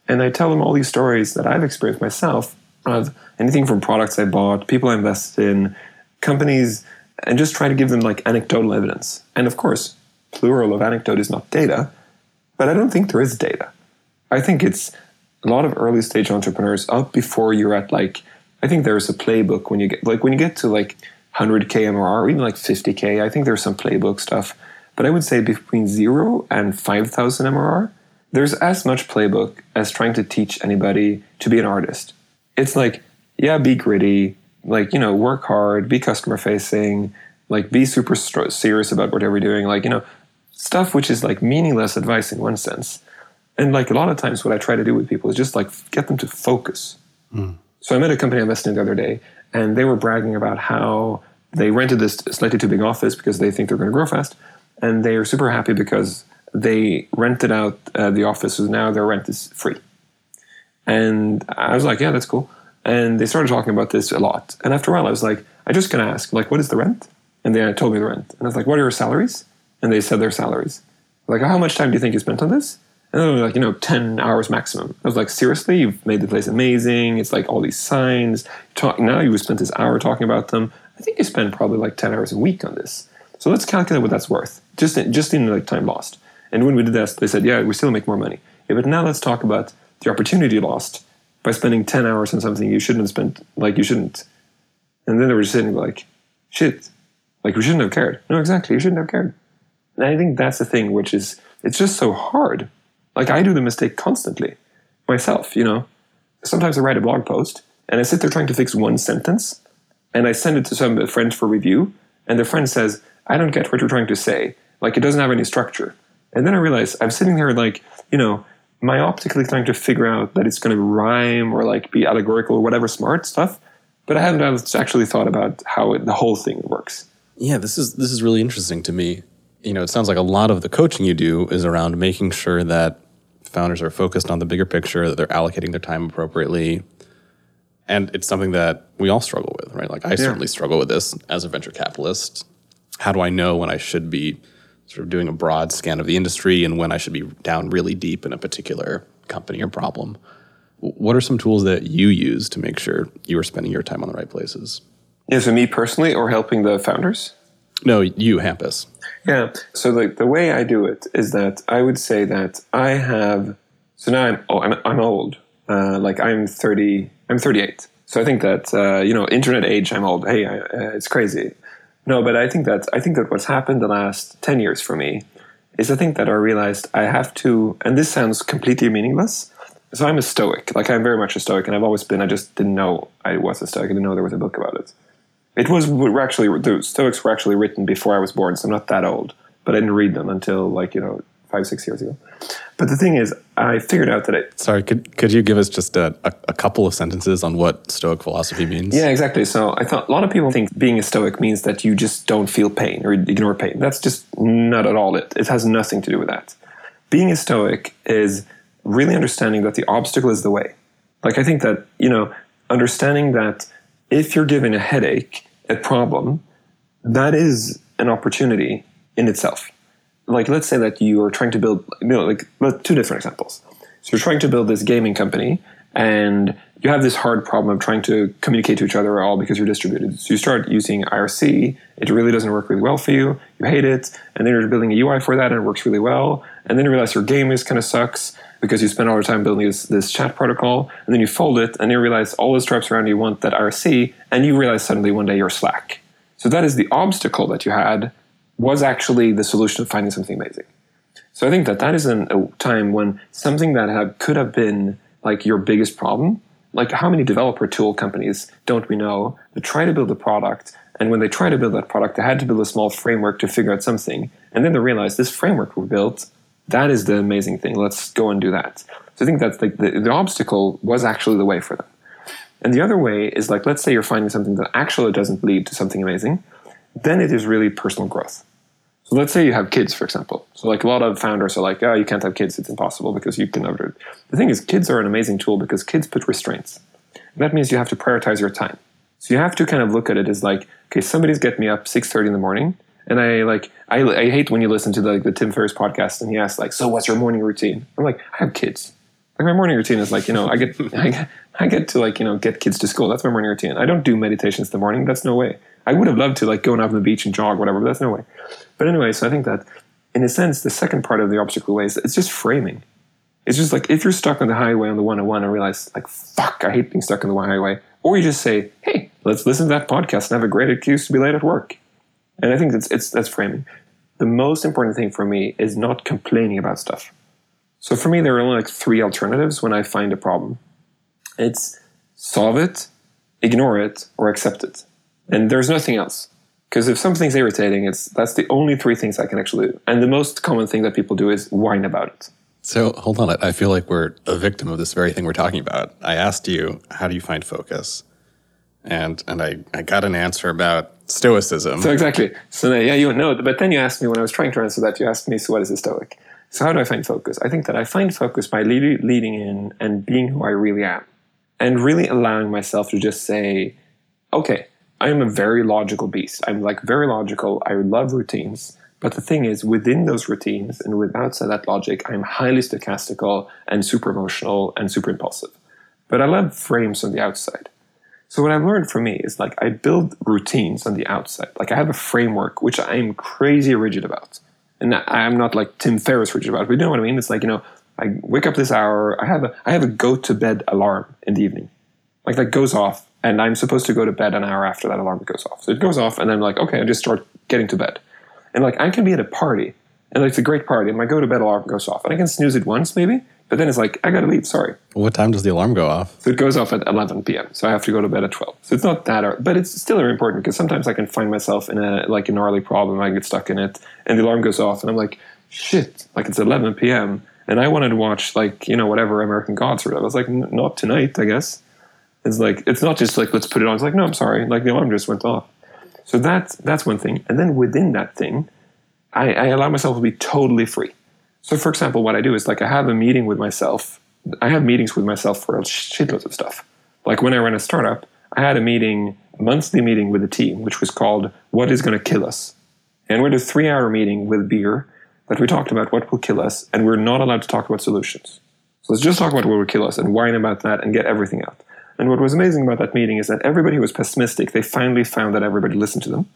And I tell them all these stories that I've experienced myself of anything from products I bought, people I invested in, companies, and just try to give them like anecdotal evidence. And of course, plural of anecdote is not data, but I don't think there is data. I think it's a lot of early stage entrepreneurs up before you're at like, I think there's a playbook when you get like when you get to like 100k MRR or even like 50k. I think there's some playbook stuff, but I would say between zero and 5,000 MRR, there's as much playbook as trying to teach anybody to be an artist. It's like, yeah, be gritty, like, you know, work hard, be customer facing, like, be super serious about whatever you're doing, like, you know, stuff which is like meaningless advice in one sense. And like a lot of times, what I try to do with people is just like get them to focus. Mm. So I met a company I invested in the other day, and they were bragging about how they rented this slightly too big office because they think they're going to grow fast, and they are super happy because they rented out uh, the office, so now their rent is free. And I was like, yeah, that's cool. And they started talking about this a lot. And after a while, I was like, I just gonna ask, like, what is the rent? And they told me the rent. And I was like, what are your salaries? And they said their salaries. Like, how much time do you think you spent on this? And they were like, you know, 10 hours maximum. I was like, seriously? You've made the place amazing. It's like all these signs. Talk, now you spent this hour talking about them. I think you spend probably like 10 hours a week on this. So let's calculate what that's worth, just in, just in like time lost. And when we did this, they said, yeah, we still make more money. Yeah, but now let's talk about the opportunity lost by spending 10 hours on something you shouldn't have spent, like you shouldn't. And then they were just sitting like, shit, like we shouldn't have cared. No, exactly, you shouldn't have cared. And I think that's the thing, which is, it's just so hard. Like I do the mistake constantly myself, you know. Sometimes I write a blog post and I sit there trying to fix one sentence and I send it to some friend for review and the friend says, I don't get what you're trying to say. Like it doesn't have any structure. And then I realize I'm sitting there like, you know, myoptically trying to figure out that it's going to rhyme or like be allegorical or whatever smart stuff. But I haven't actually thought about how it, the whole thing works. Yeah, this is this is really interesting to me. You know, it sounds like a lot of the coaching you do is around making sure that founders are focused on the bigger picture, that they're allocating their time appropriately. And it's something that we all struggle with, right? Like I yeah. certainly struggle with this as a venture capitalist. How do I know when I should be sort of doing a broad scan of the industry and when I should be down really deep in a particular company or problem. What are some tools that you use to make sure you are spending your time on the right places? Yeah, so me personally or helping the founders? No, you, Hampus. Yeah. So the, the way I do it is that I would say that I have, so now I'm, oh, I'm, I'm old. Uh, like I'm 30, I'm 38. So I think that, uh, you know, internet age, I'm old. Hey, I, uh, it's crazy. No, but I think that I think that what's happened the last ten years for me is I think that I realized I have to, and this sounds completely meaningless. So I'm a Stoic, like I'm very much a Stoic, and I've always been. I just didn't know I was a Stoic. I didn't know there was a book about it. It was we're actually the Stoics were actually written before I was born, so I'm not that old. But I didn't read them until like you know five six years ago. But the thing is, I figured out that it. Sorry, could could you give us just a, a, a, couple of sentences on what Stoic philosophy means? Yeah, exactly. So I thought a lot of people think being a Stoic means that you just don't feel pain or ignore pain. That's just not at all it. It has nothing to do with that. Being a Stoic is really understanding that the obstacle is the way. Like I think that you know, understanding that if you're given a headache, a problem, that is an opportunity in itself. Like let's say that you are trying to build you know like two different examples. So you're trying to build this gaming company and you have this hard problem of trying to communicate to each other all because you're distributed. So you start using irc it really doesn't work really well for you. You hate it. And then you're building a ui for that and it works really well. And then you realize your game is kind of sucks because you spend all your time building this, this chat protocol and then you fold it and you realize all the stripes around you want that irc and you realize suddenly one day you're slack so that is the obstacle that you had was actually the solution of finding something amazing. So I think that that is an, a time when something that have, could have been like your biggest problem like how many developer tool companies don't we know that try to build a product and when they try to build that product they had to build a small framework to figure out something and then they realized this framework we built that is the amazing thing let's go and do that so i think that's like the, the obstacle was actually the way for them and the other way is like let's say you're finding something that actually doesn't lead to something amazing then it is really personal growth so let's say you have kids, for example. So like a lot of founders are like, oh, you can't have kids; it's impossible because you can never. The thing is, kids are an amazing tool because kids put restraints. And that means you have to prioritize your time. So you have to kind of look at it as like, okay, somebody's getting me up six thirty in the morning, and I like, I, I hate when you listen to the, like the Tim Ferriss podcast and he asks like, so what's your morning routine? I'm like, I have kids. Like my morning routine is like, you know, I get, I get, I get to like, you know, get kids to school. That's my morning routine. I don't do meditations in the morning. That's no way. I would have loved to like go out on the beach and jog, whatever, but that's no way. But anyway, so I think that in a sense, the second part of the obstacle way is it's just framing. It's just like if you're stuck on the highway on the 101 and realize, like, fuck, I hate being stuck on the highway. Or you just say, hey, let's listen to that podcast and have a great excuse to be late at work. And I think that's, it's, that's framing. The most important thing for me is not complaining about stuff. So for me, there are only like three alternatives when I find a problem it's solve it, ignore it, or accept it. And there's nothing else. Because if something's irritating, it's that's the only three things I can actually do. And the most common thing that people do is whine about it. So hold on, I feel like we're a victim of this very thing we're talking about. I asked you, how do you find focus? And and I, I got an answer about stoicism. So exactly. So yeah, you know, but then you asked me when I was trying to answer that, you asked me, so what is a stoic? So how do I find focus? I think that I find focus by lead, leading in and being who I really am, and really allowing myself to just say, okay, I am a very logical beast. I'm like very logical. I love routines. But the thing is, within those routines and without that logic, I'm highly stochastical and super emotional and super impulsive. But I love frames on the outside. So what I've learned from me is like I build routines on the outside. Like I have a framework which I'm crazy rigid about. And I'm not like Tim Ferriss rigid about it, but you know what I mean? It's like, you know, I wake up this hour, I have a I have a go to bed alarm in the evening. Like that goes off and I'm supposed to go to bed an hour after that alarm goes off. So it goes off, and I'm like, okay, I just start getting to bed. And like, I can be at a party, and like, it's a great party, and my go to bed alarm goes off, and I can snooze it once maybe, but then it's like, I gotta leave, sorry. What time does the alarm go off? So it goes off at 11 p.m., so I have to go to bed at 12. So it's not that early, but it's still very important because sometimes I can find myself in a like a gnarly problem, I get stuck in it, and the alarm goes off, and I'm like, shit, like it's 11 p.m., and I wanted to watch like, you know, whatever American Gods or whatever. I was like, not tonight, I guess. It's like it's not just like let's put it on. It's like no, I'm sorry, like the alarm just went off. So that's that's one thing. And then within that thing, I, I allow myself to be totally free. So for example, what I do is like I have a meeting with myself. I have meetings with myself for a shitload of stuff. Like when I ran a startup, I had a meeting, monthly meeting with the team, which was called "What is going to kill us," and we had a three-hour meeting with beer that we talked about what will kill us, and we're not allowed to talk about solutions. So let's just talk about what will kill us and whine about that and get everything out. And what was amazing about that meeting is that everybody was pessimistic, they finally found that everybody listened to them.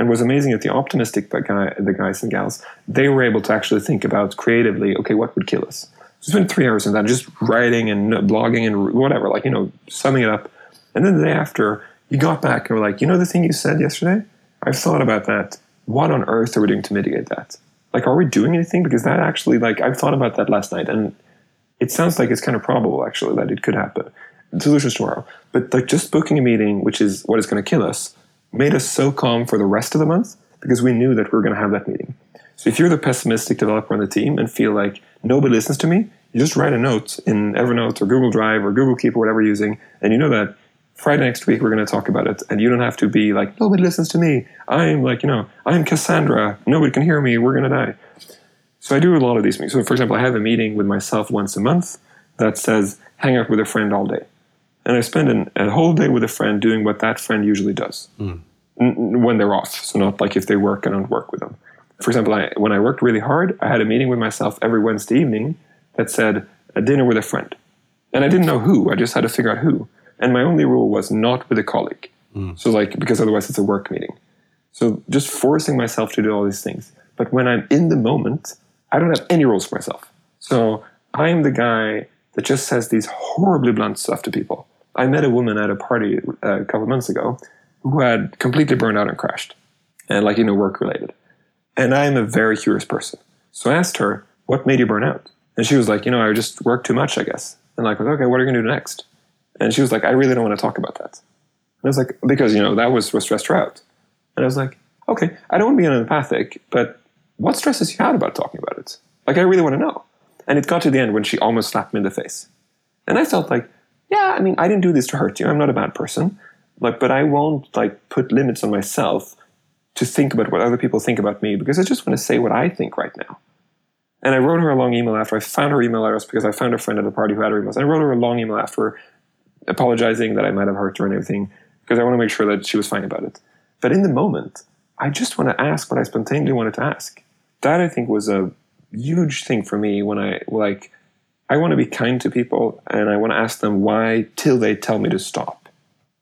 And was amazing that the optimistic guy, the guys and gals, they were able to actually think about creatively, okay, what would kill us? So spent three hours in that, just writing and blogging and whatever, like, you know, summing it up. And then the day after, you got back and were like, you know the thing you said yesterday? I've thought about that. What on earth are we doing to mitigate that? Like, are we doing anything? Because that actually, like, I've thought about that last night, and it sounds like it's kind of probable, actually, that it could happen solutions tomorrow. But like just booking a meeting, which is what is going to kill us, made us so calm for the rest of the month because we knew that we were going to have that meeting. So if you're the pessimistic developer on the team and feel like nobody listens to me, you just write a note in Evernote or Google Drive or Google Keep or whatever you're using, and you know that Friday next week we're going to talk about it, and you don't have to be like nobody listens to me. I'm like you know I'm Cassandra. Nobody can hear me. We're going to die. So I do a lot of these meetings. So for example, I have a meeting with myself once a month that says hang out with a friend all day and I spend an, a whole day with a friend doing what that friend usually does mm. n- when they're off. So not like if they work, I don't work with them. For example, I, when I worked really hard, I had a meeting with myself every Wednesday evening that said a dinner with a friend, and I didn't know who. I just had to figure out who. And my only rule was not with a colleague. Mm. So like because otherwise it's a work meeting. So just forcing myself to do all these things. But when I'm in the moment, I don't have any rules for myself. So I am the guy that just says these horribly blunt stuff to people. I met a woman at a party uh, a couple months ago who had completely burned out and crashed, and like you know, work related. And I am a very curious person, so I asked her, "What made you burn out?" And she was like, "You know, I just worked too much, I guess." And like, okay, what are you gonna do next? And she was like, I really don't want to talk about that. And I was like, because, you know, that was what stressed her out. And I was like, okay, I don't want to be unempathic, but what stresses you out about talking about it? Like, I really want to know. And it got to the end when she almost slapped me in the face. And I felt like, yeah, I mean, I didn't do this to hurt you. I'm not a bad person. Like, but I won't like put limits on myself to think about what other people think about me because I just want to say what I think right now. And I wrote her a long email after I found her email address because I found a friend at a party who had her emails. And I wrote her a long email after apologizing that I might have hurt her and everything because I want to make sure that she was fine about it. But in the moment, I just want to ask what I spontaneously wanted to ask. That I think was a huge thing for me when I like I want to be kind to people and I want to ask them why till they tell me to stop.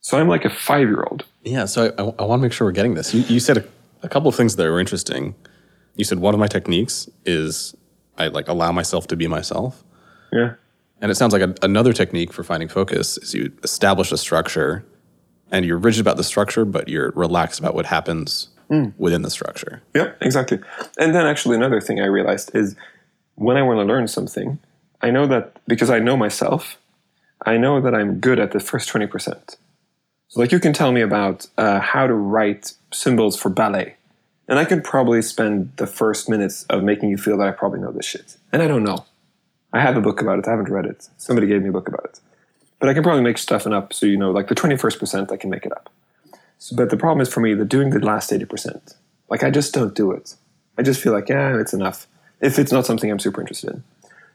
So I'm like a five year old. Yeah. So I, I, want to make sure we're getting this. You, you said a, a, couple of things that were interesting. You said one of my techniques is I like allow myself to be myself. Yeah. And it sounds like a, another technique for finding focus is you establish a structure and you're rigid about the structure, but you're relaxed about what happens mm. within the structure. Yeah, exactly. And then actually another thing I realized is when I want to learn something, I know that because I know myself, I know that I'm good at the first 20%. So, like, you can tell me about uh, how to write symbols for ballet, and I could probably spend the first minutes of making you feel that I probably know this shit. And I don't know. I have a book about it, I haven't read it. Somebody gave me a book about it. But I can probably make stuff up so you know, like the 21st percent, I can make it up. So, but the problem is for me, the doing the last 80%. Like, I just don't do it. I just feel like, yeah, it's enough. If it's not something I'm super interested in.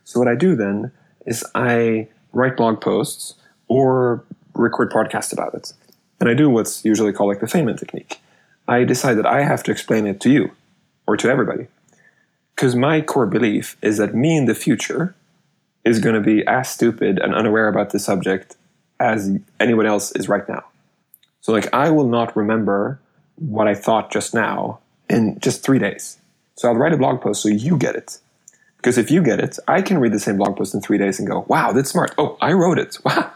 So what I do then is I write blog posts or record podcasts about it. And I do what's usually called like the Feynman technique. I decide that I have to explain it to you or to everybody. Because my core belief is that me in the future is going to be as stupid and unaware about the subject as anyone else is right now. So, like, I will not remember what I thought just now in just three days. So, I'll write a blog post so you get it. Because if you get it, I can read the same blog post in three days and go, wow, that's smart. Oh, I wrote it. Wow.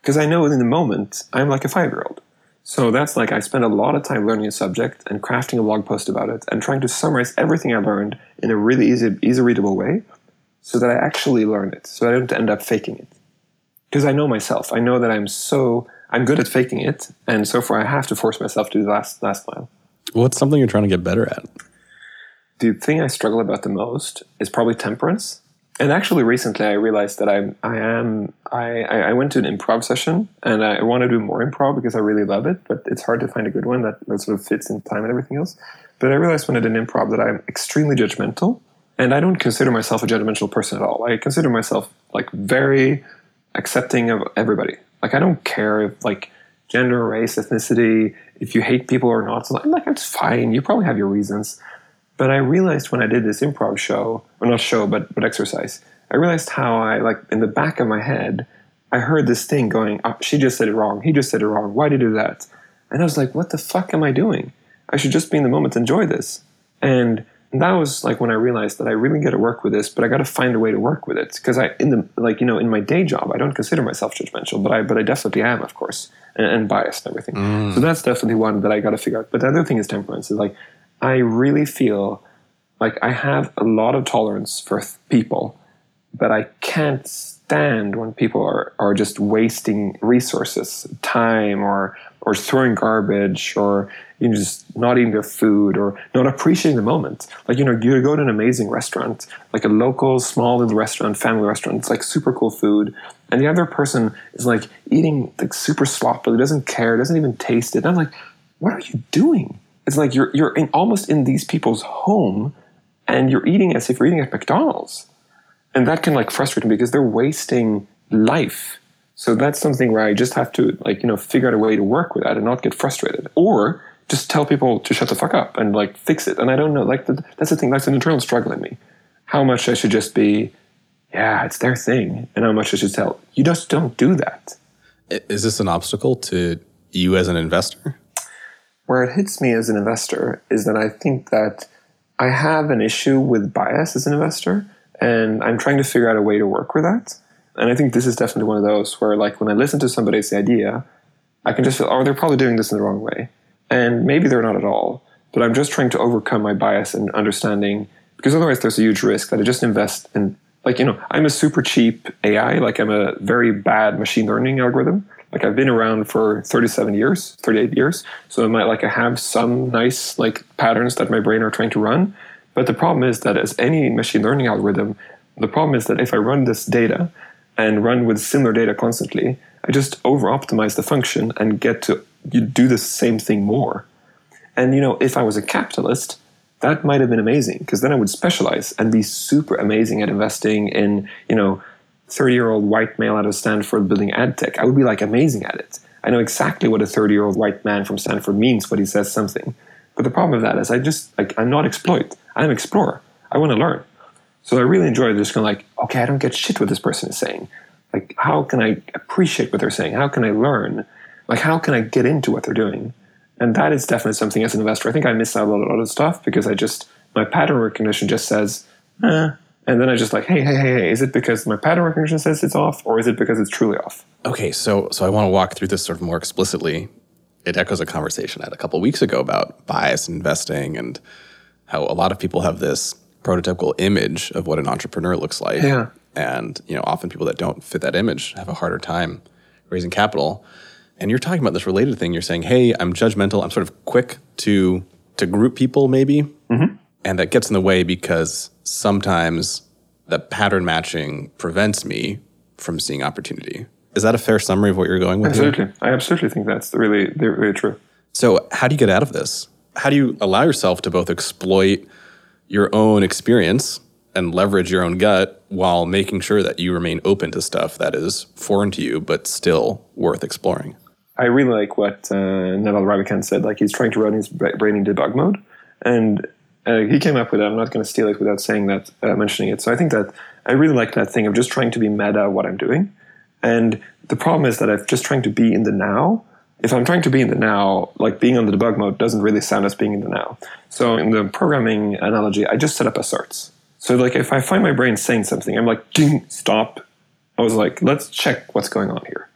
Because I know in the moment, I'm like a five year old. So that's like I spend a lot of time learning a subject and crafting a blog post about it and trying to summarize everything I learned in a really easy, easy readable way so that I actually learn it, so I don't end up faking it. Because I know myself. I know that I'm so I'm good at faking it, and so far I have to force myself to do the last last mile. What's something you're trying to get better at? The thing I struggle about the most is probably temperance. And actually, recently I realized that I I am I I went to an improv session and I want to do more improv because I really love it, but it's hard to find a good one that, that sort of fits in time and everything else. But I realized when I did an improv that I'm extremely judgmental, and I don't consider myself a judgmental person at all. I consider myself like very accepting of everybody. Like I don't care if like gender, race, ethnicity, if you hate people or not. So I'm like, it's fine. You probably have your reasons. But I realized when I did this improv show, or not show, but but exercise, I realized how I like in the back of my head, I heard this thing going, oh, "She just said it wrong. He just said it wrong. Why did he do that?" And I was like, "What the fuck am I doing? I should just be in the moment, enjoy this." And that was like when I realized that I really got to work with this, but I got to find a way to work with it because I, in the like you know, in my day job, I don't consider myself judgmental, but I but I definitely am, of course, and, and biased and everything. Mm. So that's definitely one that I got to figure out. But the other thing is temperance. Is like I really feel like I have a lot of tolerance for th- people, but I can't stand when people are, are just wasting resources, time, or or throwing garbage, or you know, just not eating their food, or not appreciating the moment. Like you know, you go to an amazing restaurant, like a local small little restaurant, family restaurant. It's like super cool food, and the other person is like eating like super sloppily, doesn't care, doesn't even taste it. And I'm like, what are you doing? It's like you're you're in, almost in these people's home and you're eating as if you're eating at McDonald's. And that can like frustrate me because they're wasting life. So that's something where I just have to like, you know, figure out a way to work with that and not get frustrated. Or just tell people to shut the fuck up and like fix it. And I don't know, like the, that's the thing, that's an internal struggle in me. How much I should just be, yeah, it's their thing, and how much I should tell. You just don't do that. Is this an obstacle to you as an investor? Where it hits me as an investor is that I think that I have an issue with bias as an investor, and I'm trying to figure out a way to work with that. And I think this is definitely one of those where, like, when I listen to somebody's idea, I can just feel, oh, they're probably doing this in the wrong way. And maybe they're not at all, but I'm just trying to overcome my bias and understanding, because otherwise there's a huge risk that I just invest in like you know i'm a super cheap ai like i'm a very bad machine learning algorithm like i've been around for 37 years 38 years. So i might like i have some nice like patterns that my brain are trying to run. But the problem is that as any machine learning algorithm the problem is that if i run this data and run with similar data constantly i just over optimize the function and get to do the same thing more. And you know if i was a capitalist that might have been amazing because then I would specialize and be super amazing at investing in, you know, 30 year old white male out of Stanford building ad tech. I would be like amazing at it. I know exactly what a 30 year old white man from Stanford means when he says something. But the problem with that is I just, like, I'm not exploit. I'm explorer. I want to learn. So I really enjoy just going like, okay, I don't get shit what this person is saying. Like, how can I appreciate what they're saying? How can I learn? Like, how can I get into what they're doing? And that is definitely something as an investor. I think I miss out on a lot of stuff because I just, my pattern recognition just says, eh. And then I just like, hey, hey, hey, hey, is it because my pattern recognition says it's off or is it because it's truly off? Okay, so so I want to walk through this sort of more explicitly. It echoes a conversation I had a couple weeks ago about bias in investing and how a lot of people have this prototypical image of what an entrepreneur looks like. Yeah. And, you know, often people that don't fit that image have a harder time raising capital. And you're talking about this related thing. You're saying, "Hey, I'm judgmental. I'm sort of quick to to group people, maybe, mm-hmm. and that gets in the way because sometimes the pattern matching prevents me from seeing opportunity." Is that a fair summary of what you're going with? Absolutely, here? I absolutely think that's really really true. So, how do you get out of this? How do you allow yourself to both exploit your own experience and leverage your own gut while making sure that you remain open to stuff that is foreign to you but still worth exploring? I really like what uh, Naval Ravikant said. Like he's trying to run his brain in debug mode, and uh, he came up with it. I'm not going to steal it without saying that, uh, mentioning it. So I think that I really like that thing of just trying to be meta what I'm doing. And the problem is that I'm just trying to be in the now. If I'm trying to be in the now, like being on the debug mode doesn't really sound as being in the now. So in the programming analogy, I just set up asserts. So like if I find my brain saying something, I'm like, ding, stop. I was like, let's check what's going on here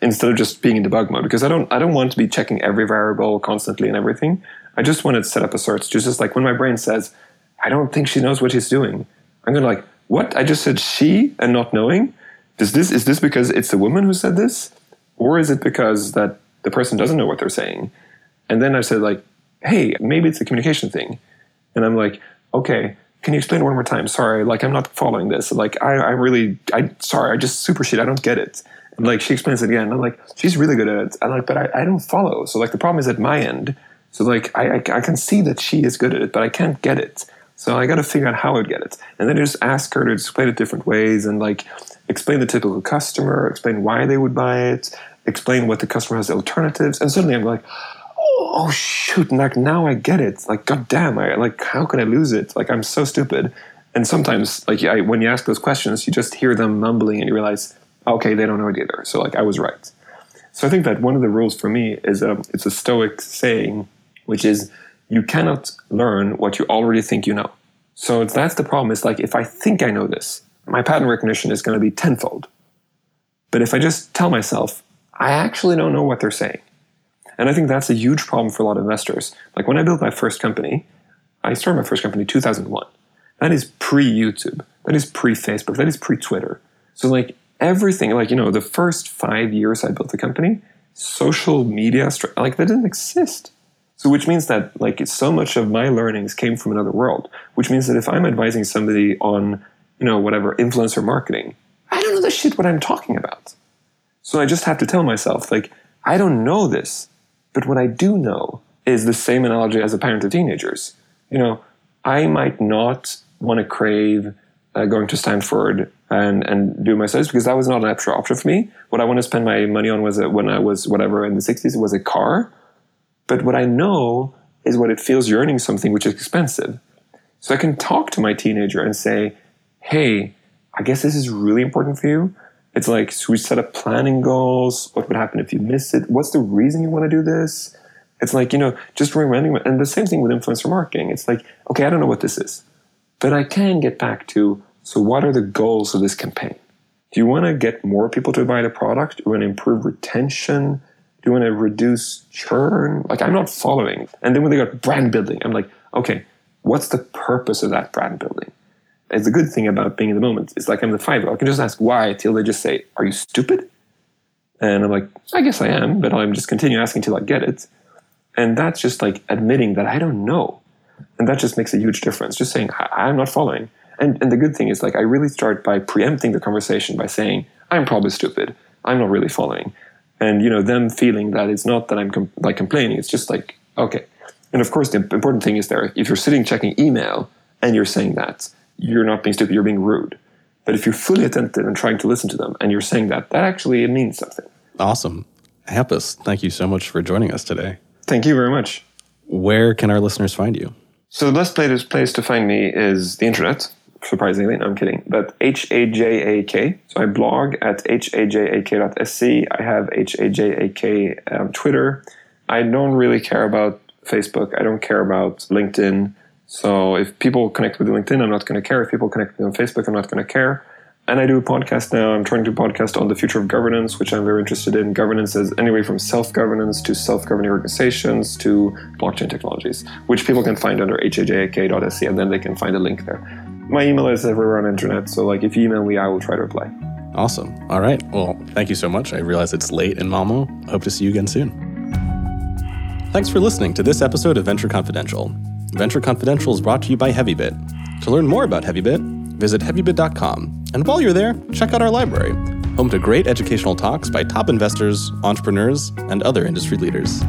instead of just being in debug mode because I don't I don't want to be checking every variable constantly and everything. I just want to set up asserts. Just like when my brain says, I don't think she knows what she's doing. I'm gonna like, what? I just said she and not knowing. Does this is this because it's the woman who said this? Or is it because that the person doesn't know what they're saying? And then I said like, hey, maybe it's a communication thing. And I'm like, okay, can you explain it one more time? Sorry, like I'm not following this. Like I, I really I sorry, I just super shit, I don't get it like she explains it again. I'm like, she's really good at it. I'm like, but I, I don't follow. So like the problem is at my end. So like I, I, I can see that she is good at it, but I can't get it. So I got to figure out how I'd get it. And then I just ask her to explain it different ways and like explain the typical customer, explain why they would buy it, explain what the customer has alternatives. And suddenly I'm like, oh shoot, like now I get it. Like god damn, I like how can I lose it? Like I'm so stupid. And sometimes like I, when you ask those questions, you just hear them mumbling and you realize okay, they don't know it either. So like I was right. So I think that one of the rules for me is um, it's a Stoic saying, which is you cannot learn what you already think you know. So that's the problem. It's like if I think I know this, my pattern recognition is going to be tenfold. But if I just tell myself, I actually don't know what they're saying. And I think that's a huge problem for a lot of investors. Like when I built my first company, I started my first company in 2001. That is pre YouTube. That is pre Facebook. That is pre Twitter. So like everything like you know the first five years i built the company social media like that didn't exist so which means that like so much of my learnings came from another world which means that if i'm advising somebody on you know whatever influencer marketing i don't know the shit what i'm talking about so i just have to tell myself like i don't know this but what i do know is the same analogy as a parent of teenagers you know i might not want to crave uh, going to stanford and and do my studies because that was not an extra option for me. What I want to spend my money on was a, when I was whatever in the sixties was a car. But what I know is what it feels you're earning something which is expensive. So I can talk to my teenager and say, "Hey, I guess this is really important for you." It's like so we set up planning goals. What would happen if you miss it? What's the reason you want to do this? It's like you know, just reminding. And the same thing with influencer marketing. It's like, okay, I don't know what this is, but I can get back to so, what are the goals of this campaign? Do you want to get more people to buy the product? Do you want to improve retention? Do you want to reduce churn? Like, I'm not following. And then when they got brand building, I'm like, okay, what's the purpose of that brand building? it's a good thing about being in the moment. It's like I'm the five. I can just ask why till they just say, "Are you stupid?" And I'm like, I guess I am, but I'm just continue asking till I get it. And that's just like admitting that I don't know. And that just makes a huge difference. Just saying, I'm not following. And, and the good thing is, like, I really start by preempting the conversation by saying, I'm probably stupid. I'm not really following. And, you know, them feeling that it's not that I'm com- like complaining. It's just like, okay. And of course, the important thing is there, if you're sitting checking email and you're saying that, you're not being stupid, you're being rude. But if you're fully attentive and trying to listen to them and you're saying that, that actually it means something. Awesome. Hampus, thank you so much for joining us today. Thank you very much. Where can our listeners find you? So the best place to find me is the internet. Surprisingly, no, I'm kidding. But H A J A K. So I blog at hajak.se. I have hajak um, Twitter. I don't really care about Facebook. I don't care about LinkedIn. So if people connect with LinkedIn, I'm not going to care. If people connect with me on Facebook, I'm not going to care. And I do a podcast now. I'm trying to podcast on the future of governance, which I'm very interested in. Governance is anyway from self governance to self governing organizations to blockchain technologies, which people can find under hajak.se, and then they can find a link there. My email is everywhere on internet, so like if you email me, I will try to reply. Awesome. All right. Well, thank you so much. I realize it's late in Malmo. Hope to see you again soon. Thanks for listening to this episode of Venture Confidential. Venture Confidential is brought to you by HeavyBit. To learn more about HeavyBit, visit heavybit.com. And while you're there, check out our library, home to great educational talks by top investors, entrepreneurs, and other industry leaders.